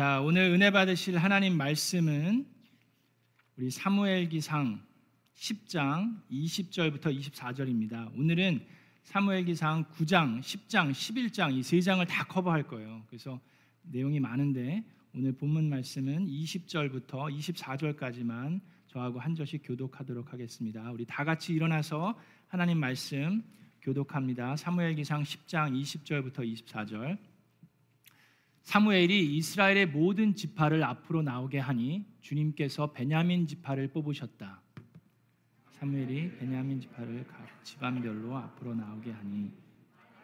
자, 오늘 은혜 받으실 하나님 말씀은 우리 사무엘기상 10장 20절부터 24절입니다. 오늘은 사무엘기상 9장, 10장, 11장 이 세 장을 다 커버할 거예요. 그래서 내용이 많은데 오늘 본문 말씀은 20절부터 24절까지만 저하고 한 절씩 교독하도록 하겠습니다. 우리 다 같이 일어나서 하나님 말씀 교독합니다. 사무엘기상 10장 20절부터 24절. 사무엘이 이스라엘의 모든 지파를 앞으로 나오게 하니 주님께서 베냐민 지파를 뽑으셨다. 사무엘이 베냐민 지파를 각 집안별로 앞으로 나오게 하니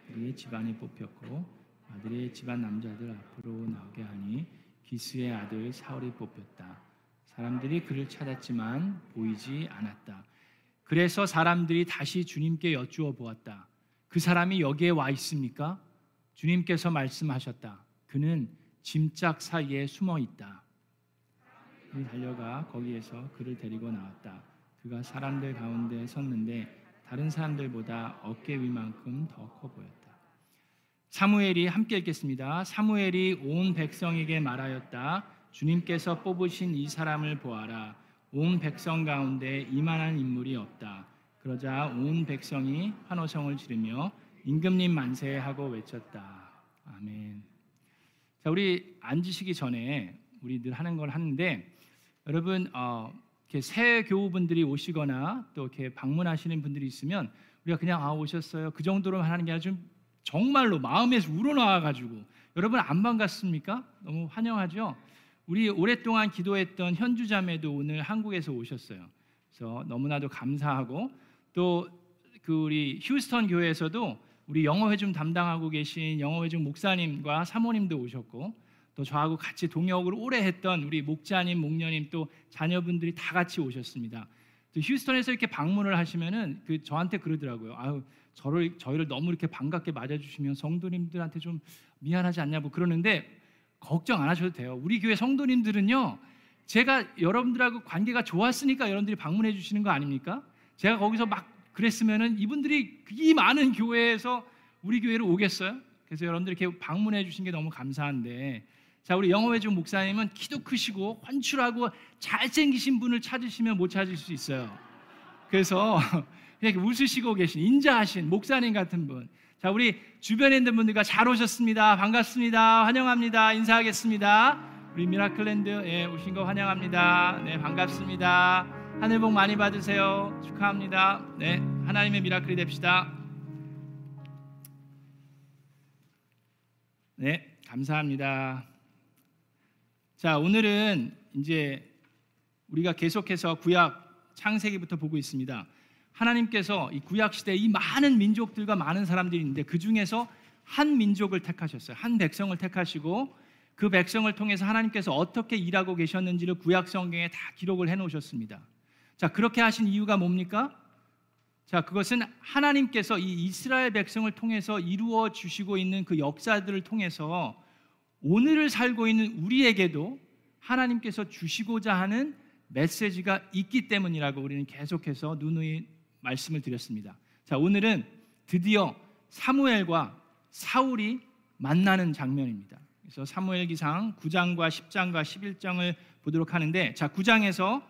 그의 집안이 뽑혔고 아들의 집안 남자들 앞으로 나오게 하니 기스의 아들 사울이 뽑혔다. 사람들이 그를 찾았지만 보이지 않았다. 그래서 사람들이 다시 주님께 여쭈어 보았다. 그 사람이 여기에 와 있습니까? 주님께서 말씀하셨다. 그는 짐짝 사이에 숨어 있다. 달려가 거기에서 그를 데리고 나왔다. 그가 사람들 가운데 섰는데 다른 사람들보다 어깨 위만큼 더 커 보였다. 사무엘이 함께 읽겠습니다. 사무엘이 온 백성에게 말하였다. 주님께서 뽑으신 이 사람을 보아라. 온 백성 가운데 이만한 인물이 없다. 그러자 온 백성이 환호성을 지르며 임금님 만세 하고 외쳤다. 아멘. 자, 우리 앉으시기 전에 우리 늘 하는 걸 하는데 여러분 어, 이렇게 새 교우분들이 오시거나 또 이렇게 방문하시는 분들이 있으면 우리가 그냥 아 오셨어요 그 정도로만 하는 게 아니라 좀 정말로 마음에서 우러나와 가지고 여러분 안 반갑습니까? 너무 환영하죠. 우리 오랫동안 기도했던 현주자매도 오늘 한국에서 오셨어요. 그래서 너무나도 감사하고 또 그 우리 휴스턴 교회에서도 우리 영어 회중 담당하고 계신 영어 회중 목사님과 사모님도 오셨고 또 저하고 같이 동역을 오래 했던 우리 목자님, 목녀님 또 자녀분들이 다 같이 오셨습니다. 또 휴스턴에서 이렇게 방문을 하시면은 그 저한테 그러더라고요. 아유 저를 저희를 너무 이렇게 반갑게 맞아주시면 성도님들한테 좀 미안하지 않냐고 그러는데 걱정 안 하셔도 돼요. 우리 교회 성도님들은요. 제가 여러분들하고 관계가 좋았으니까 여러분들이 방문해 주시는 거 아닙니까? 제가 거기서 막 그랬으면은 이분들이 이 많은 교회에서 우리 교회로 오겠어요? 그래서 여러분들 이렇게 방문해 주신 게 너무 감사한데 자 우리 영어회중 목사님은 키도 크시고 환출하고 잘생기신 분을 찾으시면 못 찾을 수 있어요. 그래서 그냥 웃으시고 계신 인자하신 목사님 같은 분. 자 우리 주변에 있는 분들과 잘 오셨습니다. 반갑습니다. 환영합니다. 인사하겠습니다. 우리 미라클랜드에 오신 거 환영합니다. 네 반갑습니다. 하늘 복 많이 받으세요. 축하합니다. 네, 하나님의 미라클이 됩시다. 네, 감사합니다. 자, 오늘은 이제 우리가 계속해서 구약 창세기부터 보고 있습니다. 하나님께서 이 구약 시대 이 많은 민족들과 많은 사람들이 있는데 그 중에서 한 민족을 택하셨어요. 한 백성을 택하시고 그 백성을 통해서 하나님께서 어떻게 일하고 계셨는지를 구약 성경에 다 기록을 해 놓으셨습니다. 자, 그렇게 하신 이유가 뭡니까? 자, 그것은 하나님께서 이 이스라엘 백성을 통해서 이루어 주시고 있는 그 역사들을 통해서 오늘을 살고 있는 우리에게도 하나님께서 주시고자 하는 메시지가 있기 때문이라고 우리는 계속해서 누누이 말씀을 드렸습니다. 자, 오늘은 드디어 사무엘과 사울이 만나는 장면입니다. 그래서 사무엘기상 9장과 10장과 11장을 보도록 하는데 자, 9장에서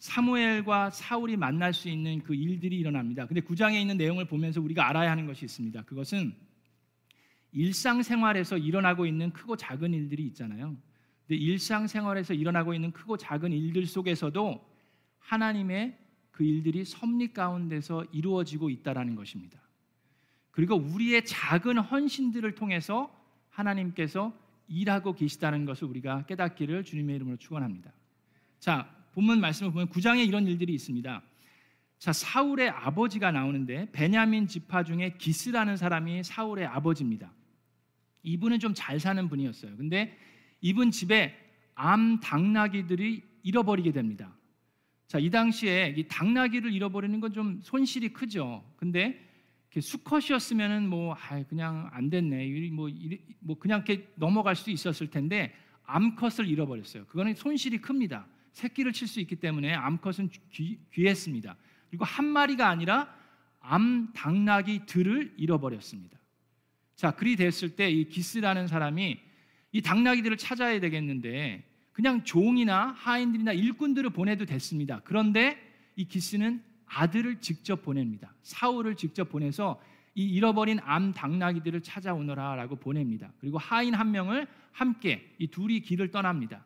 사무엘과 사울이 만날 수 있는 그 일들이 일어납니다. 근데 구장에 있는 내용을 보면서 우리가 알아야 하는 것이 있습니다. 그것은 일상생활에서 일어나고 있는 크고 작은 일들이 있잖아요. 근데 일상생활에서 일어나고 있는 크고 작은 일들 속에서도 하나님의 그 일들이 섭리 가운데서 이루어지고 있다라는 것입니다. 그리고 우리의 작은 헌신들을 통해서 하나님께서 일하고 계시다는 것을 우리가 깨닫기를 주님의 이름으로 축원합니다. 자, 본문 말씀을 보면 9장에 이런 일들이 있습니다. 자, 사울의 아버지가 나오는데 베냐민 지파 중에 기스라는 사람이 사울의 아버지입니다. 이분은 좀 잘 사는 분이었어요. 근데 이분 집에 암 당나귀들이 잃어버리게 됩니다. 자, 이 당시에 이 당나귀를 잃어버리는 건 좀 손실이 크죠. 근데 수컷이었으면은 뭐 아, 그냥 안 됐네. 뭐, 뭐 그냥 이렇게 넘어갈 수 있었을 텐데 암컷을 잃어버렸어요. 그거는 손실이 큽니다. 새끼를 칠 수 있기 때문에 암컷은 귀, 귀했습니다. 그리고 한 마리가 아니라 암 당나귀 들을 잃어버렸습니다. 자, 그리 됐을 때 이 기스라는 사람이 이 당나귀들을 찾아야 되겠는데 그냥 종이나 하인들이나 일꾼들을 보내도 됐습니다. 그런데 이 기스는 아들을 직접 보냅니다. 사울을 직접 보내서 이 잃어버린 암 당나귀들을 찾아오너라라고 보냅니다. 그리고 하인 한 명을 함께 이 둘이 길을 떠납니다.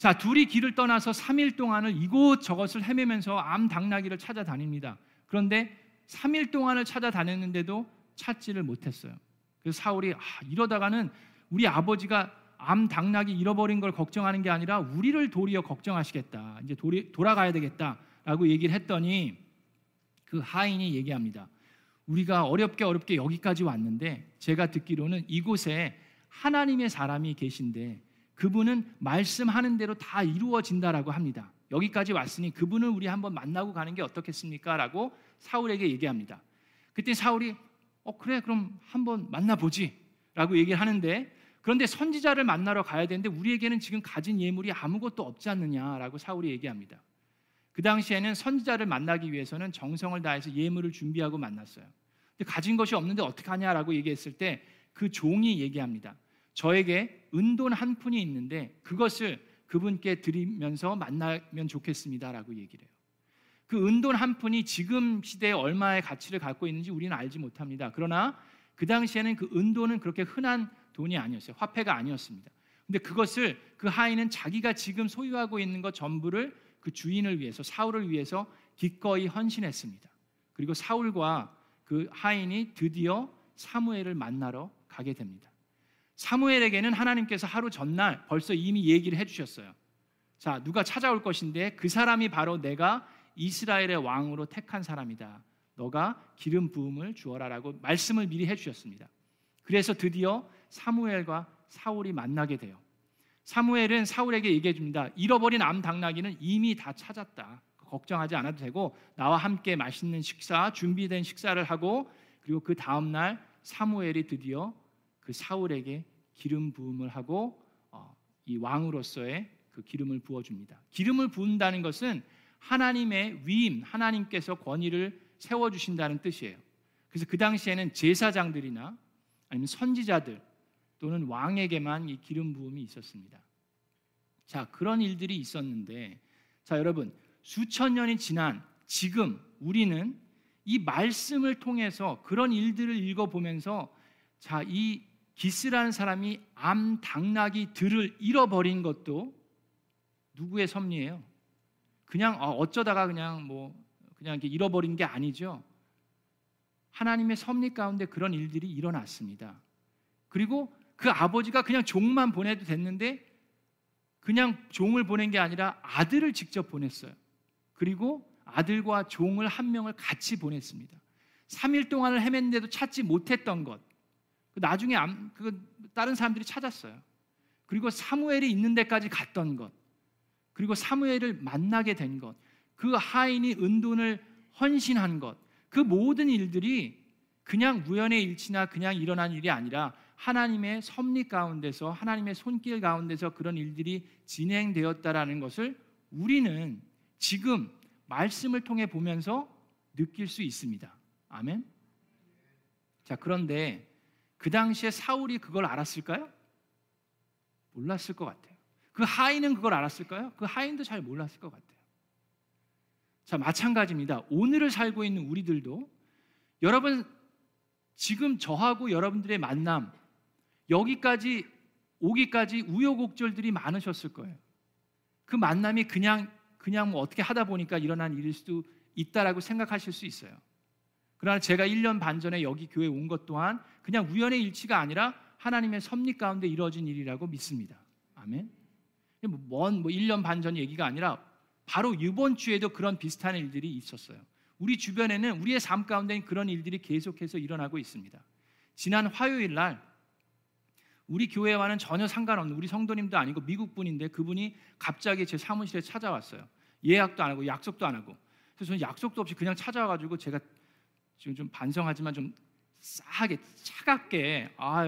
자, 둘이 길을 떠나서 3일 동안을 이곳 저것을 헤매면서 암 당나귀를 찾아다닙니다. 그런데 3일 동안을 찾아다녔는데도 찾지를 못했어요. 그래서 사울이 아, 이러다가는 우리 아버지가 암 당나귀 잃어버린 걸 걱정하는 게 아니라 우리를 도리어 걱정하시겠다. 이제 도리, 돌아가야 되겠다라고 얘기를 했더니 그 하인이 얘기합니다. 우리가 어렵게 어렵게 여기까지 왔는데 제가 듣기로는 이곳에 하나님의 사람이 계신데 그분은 말씀하는 대로 다 이루어진다라고 합니다. 여기까지 왔으니 그분을 우리 한번 만나고 가는 게 어떻겠습니까? 라고 사울에게 얘기합니다. 그때 사울이 어 그래 그럼 한번 만나보지 라고 얘기를 하는데 그런데 선지자를 만나러 가야 되는데 우리에게는 지금 가진 예물이 아무것도 없지 않느냐라고 사울이 얘기합니다. 그 당시에는 선지자를 만나기 위해서는 정성을 다해서 예물을 준비하고 만났어요. 근데 가진 것이 없는데 어떻게 하냐라고 얘기했을 때 그 종이 얘기합니다. 저에게 은돈 한 푼이 있는데 그것을 그분께 드리면서 만나면 좋겠습니다라고 얘기를 해요. 그 은돈 한 푼이 지금 시대에 얼마의 가치를 갖고 있는지 우리는 알지 못합니다. 그러나 그 당시에는 그 은돈은 그렇게 흔한 돈이 아니었어요. 화폐가 아니었습니다. 근데 그것을 그 하인은 자기가 지금 소유하고 있는 것 전부를 그 주인을 위해서 사울을 위해서 기꺼이 헌신했습니다. 그리고 사울과 그 하인이 드디어 사무엘을 만나러 가게 됩니다. 사무엘에게는 하나님께서 하루 전날 벌써 이미 얘기를 해주셨어요. 자, 누가 찾아올 것인데 그 사람이 바로 내가 이스라엘의 왕으로 택한 사람이다. 너가 기름 부음을 주어라라고 말씀을 미리 해주셨습니다. 그래서 드디어 사무엘과 사울이 만나게 돼요. 사무엘은 사울에게 얘기해 줍니다. 잃어버린 암 당나귀는 이미 다 찾았다. 걱정하지 않아도 되고 나와 함께 맛있는 식사 준비된 식사를 하고 그리고 그 다음 날 사무엘이 드디어 그 사울에게 기름 부음을 하고 어, 이 왕으로서의 그 기름을 부어 줍니다. 기름을 부은다는 것은 하나님의 위임, 하나님께서 권위를 세워 주신다는 뜻이에요. 그래서 그 당시에는 제사장들이나 아니면 선지자들 또는 왕에게만 이 기름 부음이 있었습니다. 자, 그런 일들이 있었는데 자, 여러분 수천 년이 지난 지금 우리는 이 말씀을 통해서 그런 일들을 읽어 보면서 자, 이 기스라는 사람이 암 당나귀 들을 잃어버린 것도 누구의 섭리예요? 그냥 어, 어쩌다가 그냥 뭐 그냥 이렇게 잃어버린 게 아니죠. 하나님의 섭리 가운데 그런 일들이 일어났습니다. 그리고 그 아버지가 그냥 종만 보내도 됐는데 그냥 종을 보낸 게 아니라 아들을 직접 보냈어요. 그리고 아들과 종을 한 명을 같이 보냈습니다. 3일 동안을 헤맸는데도 찾지 못했던 것. 그 나중에 그 다른 사람들이 찾았어요. 그리고 사무엘이 있는 데까지 갔던 것. 그리고 사무엘을 만나게 된 것. 그 하인이 은돈을 헌신한 것. 그 모든 일들이 그냥 우연의 일치나 그냥 일어난 일이 아니라 하나님의 섭리 가운데서 하나님의 손길 가운데서 그런 일들이 진행되었다라는 것을 우리는 지금 말씀을 통해 보면서 느낄 수 있습니다. 아멘. 자, 그런데 그 당시에 사울이 그걸 알았을까요? 몰랐을 것 같아요. 그 하인은 그걸 알았을까요? 그 하인도 잘 몰랐을 것 같아요. 자, 마찬가지입니다. 오늘을 살고 있는 우리들도 여러분 지금 저하고 여러분들의 만남 여기까지 오기까지 우여곡절들이 많으셨을 거예요. 그 만남이 그냥 그냥 뭐 어떻게 하다 보니까 일어난 일일 수도 있다라고 생각하실 수 있어요. 그러나 제가 1년 반 전에 여기 교회 온 것 또한 그냥 우연의 일치가 아니라 하나님의 섭리 가운데 이루어진 일이라고 믿습니다. 아멘. 먼뭐 1년 뭐 반전 얘기가 아니라 바로 이번 주에도 그런 비슷한 일들이 있었어요. 우리 주변에는 우리의 삶 가운데 그런 일들이 계속해서 일어나고 있습니다. 지난 화요일 날 우리 교회와는 전혀 상관없는 우리 성도님도 아니고 미국 분인데 그분이 갑자기 제 사무실에 찾아왔어요. 예약도 안 하고 약속도 안 하고. 그래서 저는 약속도 없이 그냥 찾아와가지고 제가 지금 좀 반성하지만 좀 싸하게 차갑게 아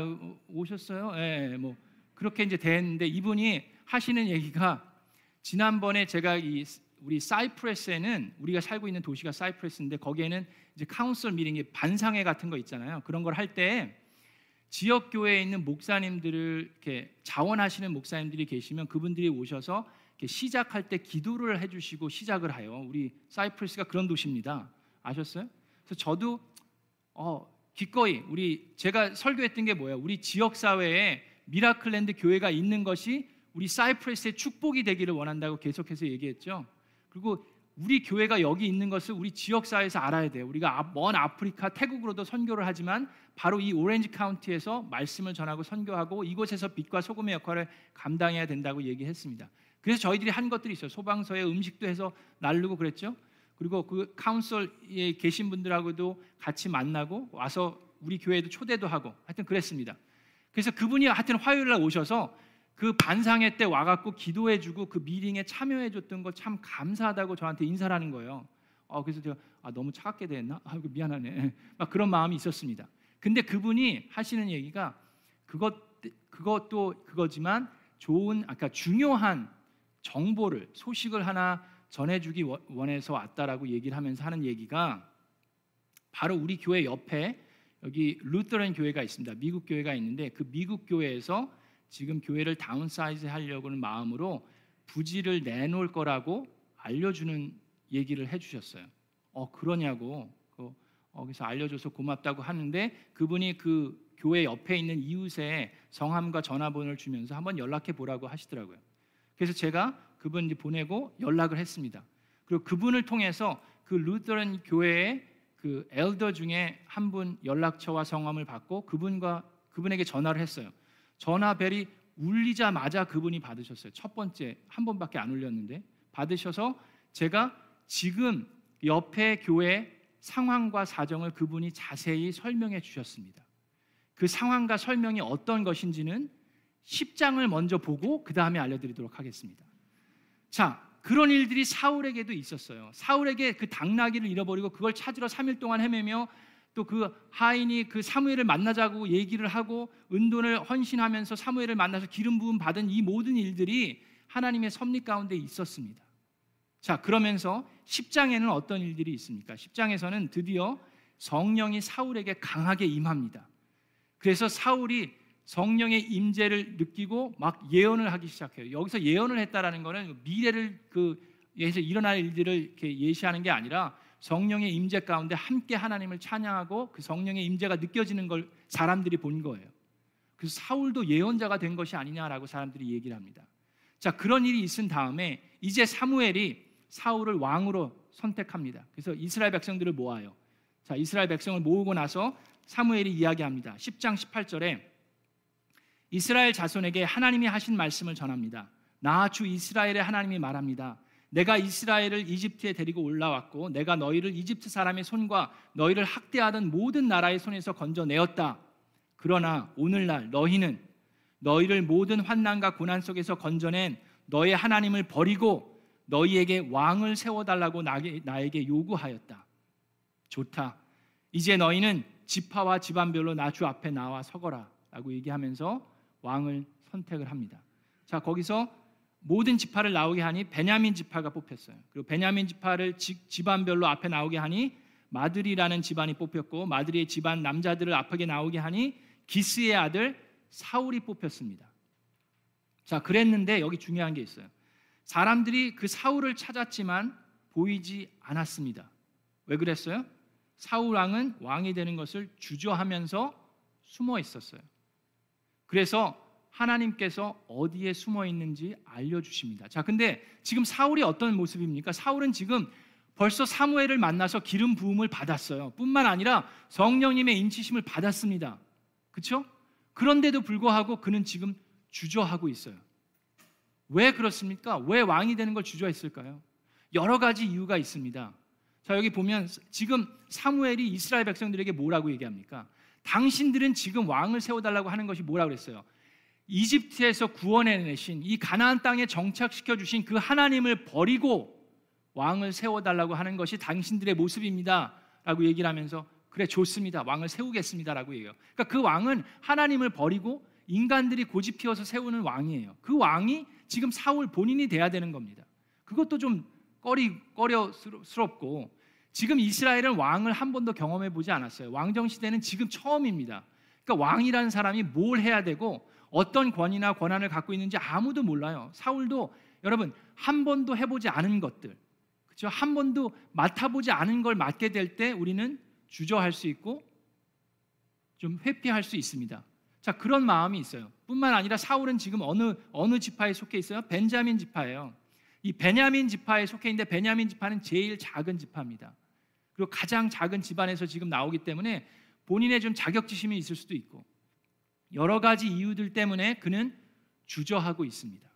오셨어요? 예, 뭐 그렇게 이제 됐는데 이분이 하시는 얘기가 지난번에 제가 이 우리 사이프레스에는 우리가 살고 있는 도시가 사이프레스인데 거기에는 이제 카운슬 미팅이 반상회 같은 거 있잖아요. 그런 걸 할 때 지역 교회에 있는 목사님들을 이렇게 자원하시는 목사님들이 계시면 그분들이 오셔서 이렇게 시작할 때 기도를 해주시고 시작을 해요. 우리 사이프러스가 그런 도시입니다. 아셨어요? 그래서 저도 어, 기꺼이 우리 제가 설교했던 게 뭐예요? 우리 지역 사회에 미라클랜드 교회가 있는 것이 우리 사이프러스의 축복이 되기를 원한다고 계속해서 얘기했죠. 그리고 우리 교회가 여기 있는 것을 우리 지역 사회에서 알아야 돼요. 우리가 먼 아프리카 태국으로도 선교를 하지만 바로 이 오렌지 카운티에서 말씀을 전하고 선교하고 이곳에서 빛과 소금의 역할을 감당해야 된다고 얘기했습니다. 그래서 저희들이 한 것들이 있어요. 소방서에 음식도 해서 나르고 그랬죠. 그리고 그 카운슬에 계신 분들하고도 같이 만나고 와서 우리 교회도 초대도 하고 하여튼 그랬습니다. 그래서 그분이 하여튼 화요일 날 오셔서 그 반상회 때 와갖고 기도해주고 그 미팅에 참여해줬던 거참 감사하다고 저한테 인사를 하는 거예요. 어, 그래서 제가 아, 너무 차갑게 됐나? 아이고 미안하네. 막 그런 마음이 있었습니다. 근데 그분이 하시는 얘기가 그것 그것도 그거지만 좋은 아까 중요한 정보를 소식을 하나 전해주기 원해서 왔다라고 얘기를 하면서 하는 얘기가 바로 우리 교회 옆에 여기 Lutheran 교회가 있습니다. 미국 교회가 있는데 그 미국 교회에서 지금 교회를 downsize 하려고는 마음으로 부지를 내놓을 거라고 알려주는 얘기를 해주셨어요. 어 그러냐고 그, 어, 그래서 알려줘서 고맙다고 하는데 그분이 그 교회 옆에 있는 이웃의 성함과 전화번호를 주면서 한번 연락해 보라고 하시더라고요. 그래서 제가 그분 보내고 연락을 했습니다. 그리고 그분을 통해서 그 루터런 교회의 그 엘더 중에 한 분 연락처와 성함을 받고 그분과 그분에게 전화를 했어요. 전화벨이 울리자마자 그분이 받으셨어요. 첫 번째 한 번밖에 안 울렸는데 받으셔서 제가 지금 옆에 교회 상황과 사정을 그분이 자세히 설명해 주셨습니다. 그 상황과 설명이 어떤 것인지는 10장을 먼저 보고 그 다음에 알려드리도록 하겠습니다. 자, 그런 일들이 사울에게도 있었어요. 사울에게 그 당나귀를 잃어버리고 그걸 찾으러 3일 동안 헤매며 또 그 하인이 그 사무엘을 만나자고 얘기를 하고 은돈을 헌신하면서 사무엘을 만나서 기름 부음 받은 이 모든 일들이 하나님의 섭리 가운데 있었습니다. 자, 그러면서 10장에는 어떤 일들이 있습니까? 10장에서는 드디어 성령이 사울에게 강하게 임합니다. 그래서 사울이 성령의 임재를 느끼고 막 예언을 하기 시작해요. 여기서 예언을 했다라는 것은 미래를 그 예서 일어날 일들을 이렇게 예시하는 게 아니라 성령의 임재 가운데 함께 하나님을 찬양하고 그 성령의 임재가 느껴지는 걸 사람들이 본 거예요. 그래서 사울도 예언자가 된 것이 아니냐라고 사람들이 얘기를 합니다. 자, 그런 일이 있은 다음에 이제 사무엘이 사울을 왕으로 선택합니다. 그래서 이스라엘 백성들을 모아요. 자, 이스라엘 백성을 모으고 나서 사무엘이 이야기합니다. 10장 18절에 이스라엘 자손에게 하나님이 하신 말씀을 전합니다. 나 주 이스라엘의 하나님이 말합니다. 내가 이스라엘을 이집트에 데리고 올라왔고 내가 너희를 이집트 사람의 손과 너희를 학대하던 모든 나라의 손에서 건져내었다. 그러나 오늘날 너희는 너희를 모든 환난과 고난 속에서 건져낸 너의 하나님을 버리고 너희에게 왕을 세워달라고 나에게 요구하였다. 좋다. 이제 너희는 지파와 집안별로 나 주 앞에 나와 서거라 라고 얘기하면서 왕을 선택을 합니다. 자 거기서 모든 지파를 나오게 하니 베냐민 지파가 뽑혔어요. 그리고 베냐민 지파를 집 안별로 앞에 나오게 하니 마들이라는 집안이 뽑혔고 마들의 집안 남자들을 앞에 나오게 하니 기스의 아들 사울이 뽑혔습니다. 자, 그랬는데 여기 중요한 게 있어요. 사람들이 그 사울을 찾았지만 보이지 않았습니다. 왜 그랬어요? 사울 왕은 왕이 되는 것을 주저하면서 숨어 있었어요. 그래서 하나님께서 어디에 숨어 있는지 알려주십니다. 자, 근데 지금 사울이 어떤 모습입니까? 사울은 지금 벌써 사무엘을 만나서 기름 부음을 받았어요. 뿐만 아니라 성령님의 인치심을 받았습니다. 그렇죠? 그런데도 불구하고 그는 지금 주저하고 있어요. 왜 그렇습니까? 왜 왕이 되는 걸 주저했을까요? 여러 가지 이유가 있습니다. 자, 여기 보면 지금 사무엘이 이스라엘 백성들에게 뭐라고 얘기합니까? 당신들은 지금 왕을 세워달라고 하는 것이 뭐라고 그랬어요? 이집트에서 구원해내신 이 가나안 땅에 정착시켜 주신 그 하나님을 버리고 왕을 세워달라고 하는 것이 당신들의 모습입니다라고 얘기를 하면서 그래 좋습니다 왕을 세우겠습니다라고 얘기해요. 그러니까 그 왕은 하나님을 버리고 인간들이 고집 피워서 세우는 왕이에요. 그 왕이 지금 사울 본인이 돼야 되는 겁니다. 그것도 좀 꺼리 꺼려스럽고 지금 이스라엘은 왕을 한 번도 경험해 보지 않았어요. 왕정 시대는 지금 처음입니다. 그러니까 왕이라는 사람이 뭘 해야 되고 어떤 권위나 권한을 갖고 있는지 아무도 몰라요. 사울도 여러분 한 번도 해보지 않은 것들, 그렇죠? 한 번도 맡아보지 않은 걸 맡게 될 때 우리는 주저할 수 있고 좀 회피할 수 있습니다. 자 그런 마음이 있어요. 뿐만 아니라 사울은 지금 어느 어느 지파에 속해 있어요? 벤자민 지파예요. 이 베냐민 지파에 속해 있는데 베냐민 지파는 제일 작은 지파입니다. 그리고 가장 작은 집안에서 지금 나오기 때문에 본인의 좀 자격지심이 있을 수도 있고 여러 가지 이유들 때문에 그는 주저하고 있습니다.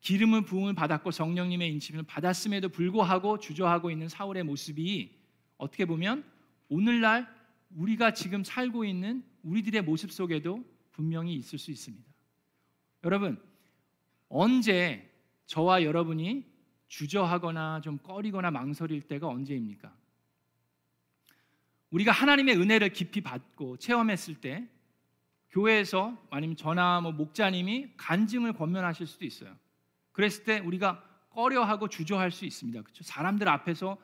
기름을 부음을 받았고 성령님의 인침을 받았음에도 불구하고 주저하고 있는 사울의 모습이 어떻게 보면 오늘날 우리가 지금 살고 있는 우리들의 모습 속에도 분명히 있을 수 있습니다. 여러분, 언제 저와 여러분이 주저하거나 좀 꺼리거나 망설일 때가 언제입니까? 우리가 하나님의 은혜를 깊이 받고 체험했을 때 교회에서 아니면 전화 뭐 목자님이 간증을 권면하실 수도 있어요. 그랬을 때 우리가 꺼려하고 주저할 수 있습니다. 그렇죠? 사람들 앞에서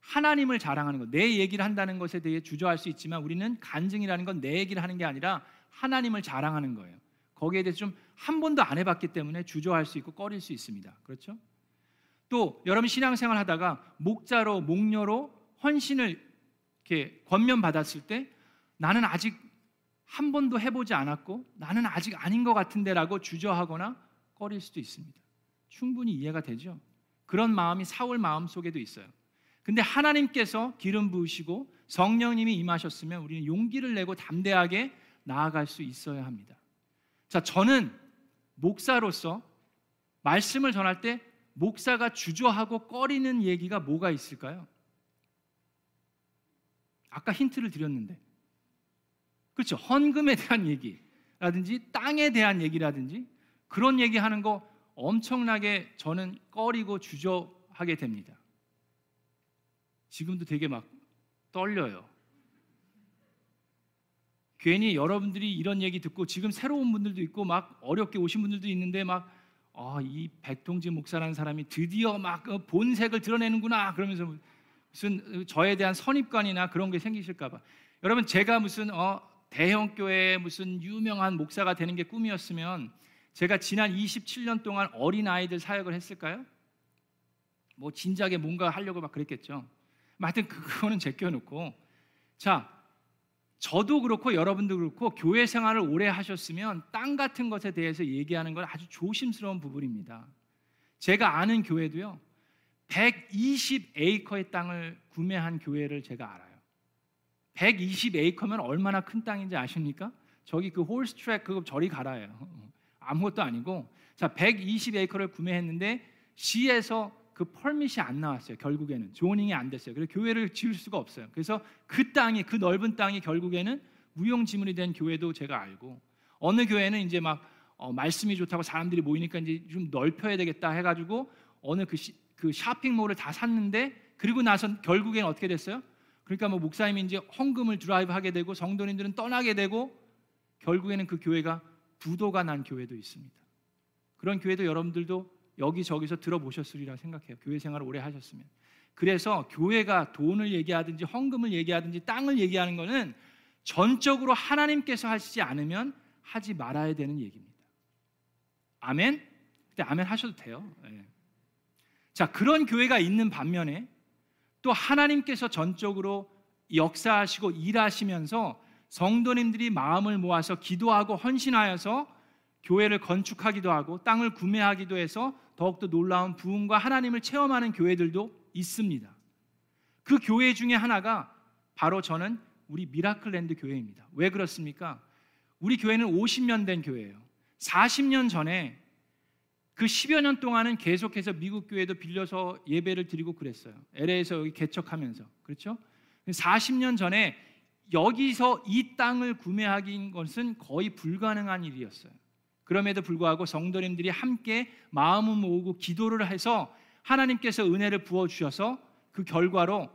하나님을 자랑하는 것, 내 얘기를 한다는 것에 대해 주저할 수 있지만 우리는 간증이라는 건 내 얘기를 하는 게 아니라 하나님을 자랑하는 거예요. 거기에 대해서 좀 한 번도 안 해봤기 때문에 주저할 수 있고 꺼릴 수 있습니다. 그렇죠? 또 여러분 신앙생활 하다가 목자로 목녀로 헌신을 이렇게 권면 받았을 때 나는 아직 한 번도 해보지 않았고 나는 아직 아닌 것 같은데라고 주저하거나 꺼릴 수도 있습니다. 충분히 이해가 되죠. 그런 마음이 사울 마음 속에도 있어요. 근데 하나님께서 기름 부으시고 성령님이 임하셨으면 우리는 용기를 내고 담대하게 나아갈 수 있어야 합니다. 자, 저는 목사로서 말씀을 전할 때 목사가 주저하고 꺼리는 얘기가 뭐가 있을까요? 아까 힌트를 드렸는데. 그렇죠. 헌금에 대한 얘기라든지 땅에 대한 얘기라든지 그런 얘기 하는 거 엄청나게 저는 꺼리고 주저하게 됩니다. 지금도 되게 막 떨려요. 괜히 여러분들이 이런 얘기 듣고 지금 새로운 분들도 있고 막 어렵게 오신 분들도 있는데 막 아, 이 백동진 목사라는 사람이 드디어 막 어, 본색을 드러내는구나 그러면서 무슨 저에 대한 선입관이나 그런 게 생기실까 봐. 여러분 제가 무슨 어, 대형 교회 무슨 유명한 목사가 되는 게 꿈이었으면 제가 지난 27년 동안 어린 아이들 사역을 했을까요? 뭐 진작에 뭔가 하려고 막 그랬겠죠. 하여튼 그거는 제껴놓고 자 저도 그렇고 여러분도 그렇고 교회 생활을 오래 하셨으면 땅 같은 것에 대해서 얘기하는 건 아주 조심스러운 부분입니다. 제가 아는 교회도요. 120에이커의 땅을 구매한 교회를 제가 알아요. 120에이커면 얼마나 큰 땅인지 아십니까? 저기 그 홀스 트랙 그거 저리 가라요. 아무것도 아니고 자 120에이커를 구매했는데 시에서 그 펄밋이 안 나왔어요. 결국에는 조닝이 안 됐어요. 그래서 교회를 지을 수가 없어요. 그래서 그 땅이 그 넓은 땅이 결국에는 무용지물이 된 교회도 제가 알고 어느 교회는 이제 막 어, 말씀이 좋다고 사람들이 모이니까 이제 좀 넓혀야 되겠다 해가지고 어느 그, 시, 그 쇼핑몰을 다 샀는데 그리고 나서 결국에는 어떻게 됐어요? 그러니까 뭐 목사님이 이제 헌금을 드라이브 하게 되고 성도님들은 떠나게 되고 결국에는 그 교회가 부도가 난 교회도 있습니다. 그런 교회도 여러분들도 여기저기서 들어보셨으리라 생각해요. 교회 생활을 오래 하셨으면. 그래서 교회가 돈을 얘기하든지 헌금을 얘기하든지 땅을 얘기하는 것은 전적으로 하나님께서 하시지 않으면 하지 말아야 되는 얘기입니다. 아멘? 근데 아멘 하셔도 돼요. 네. 자, 그런 교회가 있는 반면에 또 하나님께서 전적으로 역사하시고 일하시면서 성도님들이 마음을 모아서 기도하고 헌신하여서 교회를 건축하기도 하고 땅을 구매하기도 해서 더욱더 놀라운 부흥과 하나님을 체험하는 교회들도 있습니다. 그 교회 중에 하나가 바로 저는 우리 미라클랜드 교회입니다. 왜 그렇습니까? 우리 교회는 50년 된 교회예요. 40년 전에 그 10여 년 동안은 계속해서 미국 교회도 빌려서 예배를 드리고 그랬어요. LA에서 여기 개척하면서. 그렇죠? 40년 전에 여기서 이 땅을 구매하기인 것은 거의 불가능한 일이었어요. 그럼에도 불구하고 성도님들이 함께 마음을 모으고 기도를 해서 하나님께서 은혜를 부어 주셔서 그 결과로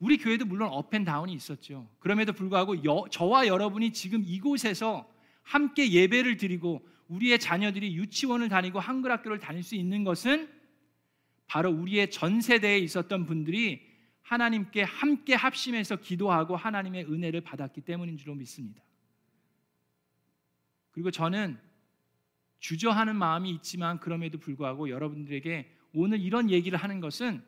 우리 교회도 물론 업앤다운이 있었죠. 그럼에도 불구하고 여, 저와 여러분이 지금 이곳에서 함께 예배를 드리고 우리의 자녀들이 유치원을 다니고 한글 학교를 다닐 수 있는 것은 바로 우리의 전 세대에 있었던 분들이 하나님께 함께 합심해서 기도하고 하나님의 은혜를 받았기 때문인 줄로 믿습니다. 그리고 저는 주저하는 마음이 있지만 그럼에도 불구하고 여러분들에게 오늘 이런 얘기를 하는 것은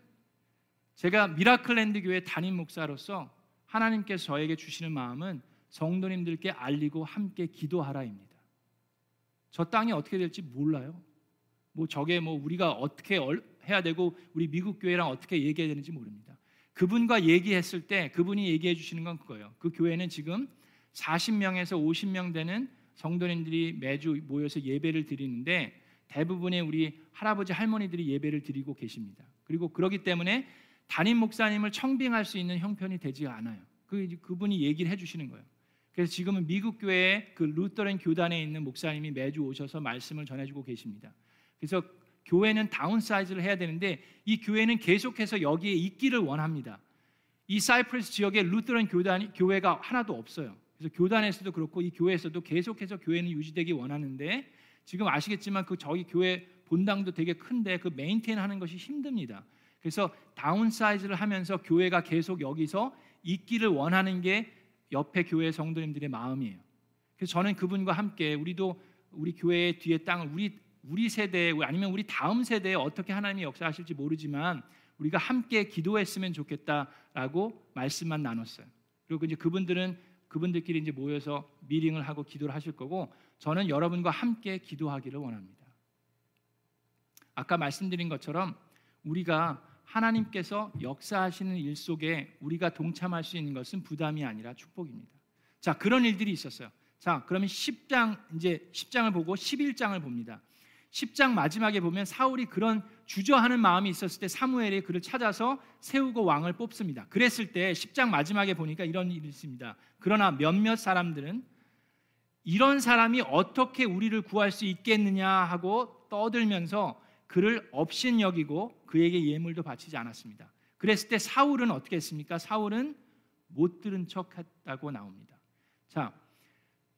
제가 미라클랜드 교회 담임 목사로서 하나님께서 저에게 주시는 마음은 성도님들께 알리고 함께 기도하라입니다. 저 땅이 어떻게 될지 몰라요. 뭐 저게 뭐 우리가 어떻게 해야 되고 우리 미국 교회랑 어떻게 얘기해야 되는지 모릅니다. 그분과 얘기했을 때 그분이 얘기해 주시는 건 그거예요. 그 교회는 지금 40명에서 50명 되는 성도님들이 매주 모여서 예배를 드리는데 대부분의 우리 할아버지 할머니들이 예배를 드리고 계십니다. 그리고 그러기 때문에 담임 목사님을 청빙할 수 있는 형편이 되지 않아요. 그 그분이 얘기를 해주시는 거예요. 그래서 지금은 미국 교회의 그 루터랜 교단에 있는 목사님이 매주 오셔서 말씀을 전해주고 계십니다. 그래서 교회는 다운사이즈를 해야 되는데 이 교회는 계속해서 여기에 있기를 원합니다. 이 사이프러스 지역에 Lutheran 교단 교회가 하나도 없어요. 그래서 교단에서도 그렇고 이 교회에서도 계속해서 교회는 유지되기 원하는데 지금 아시겠지만 그 저희 교회 본당도 되게 큰데 그 maintain 하는 것이 힘듭니다. 그래서 downsize를 하면서 교회가 계속 여기서 있기를 원하는 게 옆에 교회 성도님들의 마음이에요. 그래서 저는 그분과 함께 우리도 우리 교회의 뒤에 땅을 우리 우리 세대 아니면 우리 다음 세대에 어떻게 하나님이 역사하실지 모르지만 우리가 함께 기도했으면 좋겠다라고 말씀만 나눴어요. 그리고 이제 그분들은 그분들끼리 이제 모여서 미링을 하고 기도를 하실 거고 저는 여러분과 함께 기도하기를 원합니다. 아까 말씀드린 것처럼 우리가 하나님께서 역사하시는 일 속에 우리가 동참할 수 있는 것은 부담이 아니라 축복입니다. 자, 그런 일들이 있었어요. 자, 그러면 10장 이제 10장을 보고 11장을 봅니다. 10장 마지막에 보면 사울이 그런 주저하는 마음이 있었을 때 사무엘이 그를 찾아서 세우고 왕을 뽑습니다. 그랬을 때 10장 마지막에 보니까 이런 일이 있습니다. 그러나 몇몇 사람들은 이런 사람이 어떻게 우리를 구할 수 있겠느냐 하고 떠들면서 그를 업신 여기고 그에게 예물도 바치지 않았습니다. 그랬을 때 사울은 어떻게 했습니까? 사울은 못 들은 척했다고 나옵니다. 자,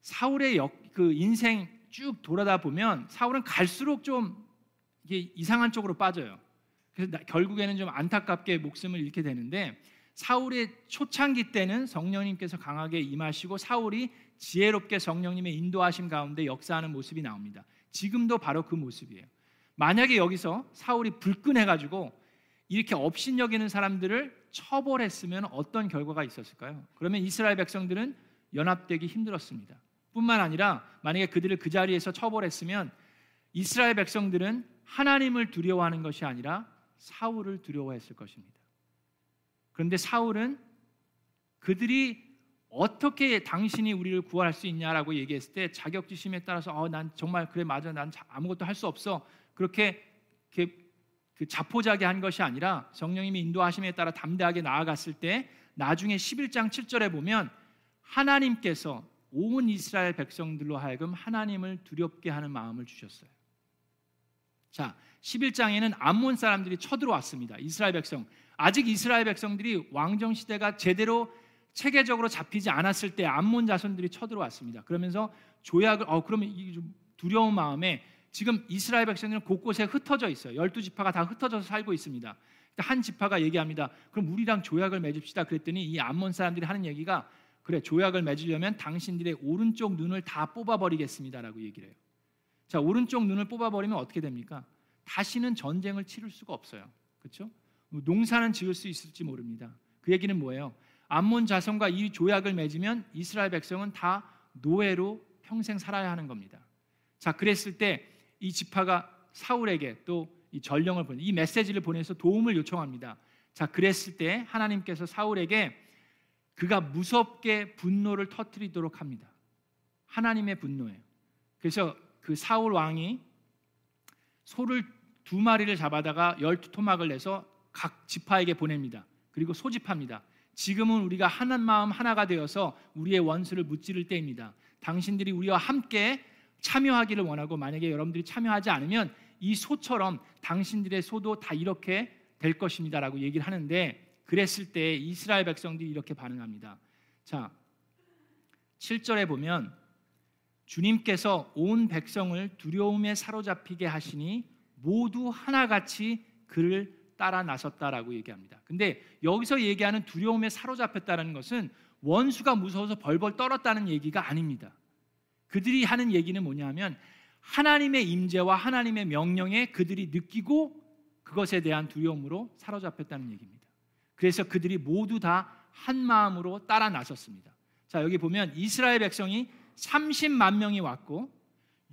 사울의 역, 그 인생 쭉 돌아다 보면 사울은 갈수록 좀 이게 이상한 쪽으로 빠져요. 그래서 결국에는 좀 안타깝게 목숨을 잃게 되는데 사울의 초창기 때는 성령님께서 강하게 임하시고 사울이 지혜롭게 성령님의 인도하심 가운데 역사하는 모습이 나옵니다. 지금도 바로 그 모습이에요. 만약에 여기서 사울이 불끈해 가지고 이렇게 업신여기는 사람들을 처벌했으면 어떤 결과가 있었을까요? 그러면 이스라엘 백성들은 연합되기 힘들었습니다. 뿐만 아니라 만약에 그들을 그 자리에서 처벌했으면 이스라엘 백성들은 하나님을 두려워하는 것이 아니라 사울을 두려워했을 것입니다. 그런데 사울은 그들이 어떻게 당신이 우리를 구할 수 있냐라고 얘기했을 때 자격지심에 따라서 어, 난 정말 그래 맞아 난 아무것도 할 수 없어 그렇게, 그 자포자기 한 것이 아니라 성령님이 인도하심에 따라 담대하게 나아갔을 때 나중에 11장 7절에 보면 하나님께서 온 이스라엘 백성들로 하여금 하나님을 두렵게 하는 마음을 주셨어요. 자, 11장에는 암몬 사람들이 쳐들어왔습니다. 이스라엘 백성. 아직 이스라엘 백성들이 왕정 시대가 제대로 체계적으로 잡히지 않았을 때 암몬 자손들이 쳐들어왔습니다. 그러면서 조약을 어 그러면 이 두려운 마음에 지금 이스라엘 백성들은 곳곳에 흩어져 있어요. 열두 지파가 다 흩어져서 살고 있습니다. 한 지파가 얘기합니다. 그럼 우리랑 조약을 맺읍시다. 그랬더니 이 암몬 사람들이 하는 얘기가 그래 조약을 맺으려면 당신들의 오른쪽 눈을 다 뽑아버리겠습니다라고 얘기를 해요. 자 오른쪽 눈을 뽑아버리면 어떻게 됩니까? 다시는 전쟁을 치를 수가 없어요. 그렇죠? 농사는 지을 수 있을지 모릅니다. 그 얘기는 뭐예요? 암몬 자손과 이 조약을 맺으면 이스라엘 백성은 다 노예로 평생 살아야 하는 겁니다. 자 그랬을 때 이 지파가 사울에게 또 이 전령을 보내 이 메시지를 보내서 도움을 요청합니다. 자 그랬을 때 하나님께서 사울에게 그가 무섭게 분노를 터뜨리도록 합니다. 하나님의 분노예요. 그래서 그 사울 왕이 소를 두 마리를 잡아다가 열두 토막을 내서 각 지파에게 보냅니다. 그리고 소집합니다. 지금은 우리가 하나님 마음 하나가 되어서 우리의 원수를 무찌를 때입니다. 당신들이 우리와 함께 참여하기를 원하고 만약에 여러분들이 참여하지 않으면 이 소처럼 당신들의 소도 다 이렇게 될 것입니다라고 얘기를 하는데 그랬을 때 이스라엘 백성들이 이렇게 반응합니다. 자, 7절에 보면 주님께서 온 백성을 두려움에 사로잡히게 하시니 모두 하나같이 그를 따라 나섰다라고 얘기합니다. 근데 여기서 얘기하는 두려움에 사로잡혔다는 것은 원수가 무서워서 벌벌 떨었다는 얘기가 아닙니다. 그들이 하는 얘기는 뭐냐면 하나님의 임재와 하나님의 명령에 그들이 느끼고 그것에 대한 두려움으로 사로잡혔다는 얘기입니다. 그래서 그들이 모두 다 한 마음으로 따라 나섰습니다. 자, 여기 보면 이스라엘 백성이 30만 명이 왔고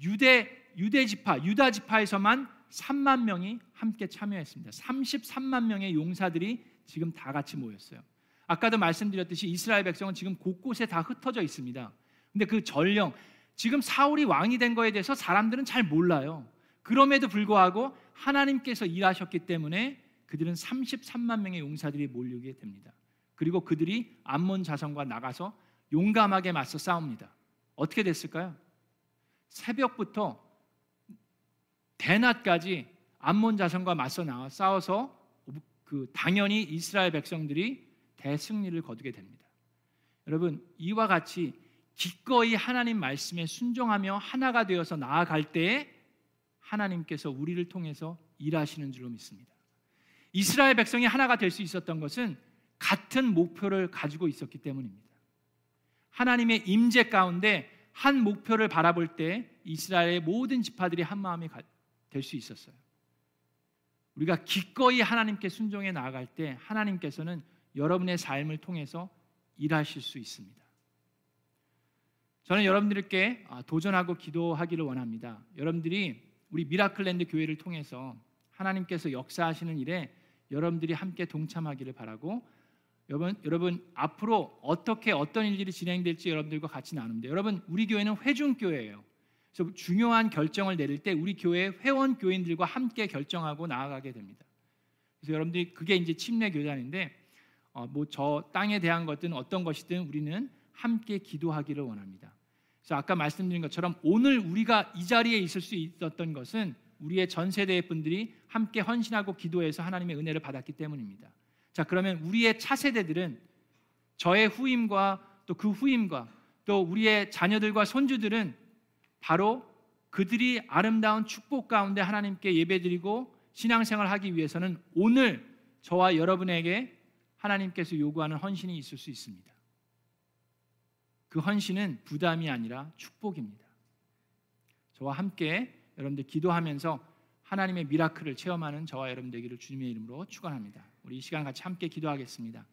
유대 유대 지파, 유다 지파에서만 3만 명이 함께 참여했습니다. 33만 명의 용사들이 지금 다 같이 모였어요. 아까도 말씀드렸듯이 이스라엘 백성은 지금 곳곳에 다 흩어져 있습니다. 근데 그 전령 지금 사울이 왕이 된 거에 대해서 사람들은 잘 몰라요. 그럼에도 불구하고 하나님께서 일하셨기 때문에 그들은 33만 명의 용사들이 몰리게 됩니다. 그리고 그들이 암몬 자손과 나가서 용감하게 맞서 싸웁니다. 어떻게 됐을까요? 새벽부터 대낮까지 암몬 자손과 맞서 나와 싸워서 그 당연히 이스라엘 백성들이 대승리를 거두게 됩니다. 여러분 이와 같이 기꺼이 하나님 말씀에 순종하며 하나가 되어서 나아갈 때에 하나님께서 우리를 통해서 일하시는 줄로 믿습니다. 이스라엘 백성이 하나가 될 수 있었던 것은 같은 목표를 가지고 있었기 때문입니다. 하나님의 임재 가운데 한 목표를 바라볼 때 이스라엘의 모든 지파들이 한 마음이 될 수 있었어요. 우리가 기꺼이 하나님께 순종해 나아갈 때 하나님께서는 여러분의 삶을 통해서 일하실 수 있습니다. 저는 여러분들께 아, 도전하고 기도하기를 원합니다. 여러분들이 우리 미라클랜드 교회를 통해서 하나님께서 역사하시는 일에 여러분들이 함께 동참하기를 바라고 여러분 여러분 앞으로 어떻게 어떤 일들이 진행될지 여러분들과 같이 나눕니다. 여러분 우리 교회는 회중 교회예요. 그래서 중요한 결정을 내릴 때 우리 교회 회원 교인들과 함께 결정하고 나아가게 됩니다. 그래서 여러분들이 그게 이제 침례 교단인데 어, 뭐저 땅에 대한 것든 어떤 것이든 우리는 함께 기도하기를 원합니다. 그래서 아까 말씀드린 것처럼 오늘 우리가 이 자리에 있을 수 있었던 것은 우리의 전 세대의 분들이 함께 헌신하고 기도해서 하나님의 은혜를 받았기 때문입니다. 자, 그러면 우리의 차세대들은 저의 후임과 또 그 후임과 또 우리의 자녀들과 손주들은 바로 그들이 아름다운 축복 가운데 하나님께 예배드리고 신앙생활 하기 위해서는 오늘 저와 여러분에게 하나님께서 요구하는 헌신이 있을 수 있습니다. 그 헌신은 부담이 아니라 축복입니다. 저와 함께 여러분들 기도하면서 하나님의 미라클을 체험하는 저와 여러분 되기를 주님의 이름으로 축원합니다. 우리 이 시간 같이 함께 기도하겠습니다.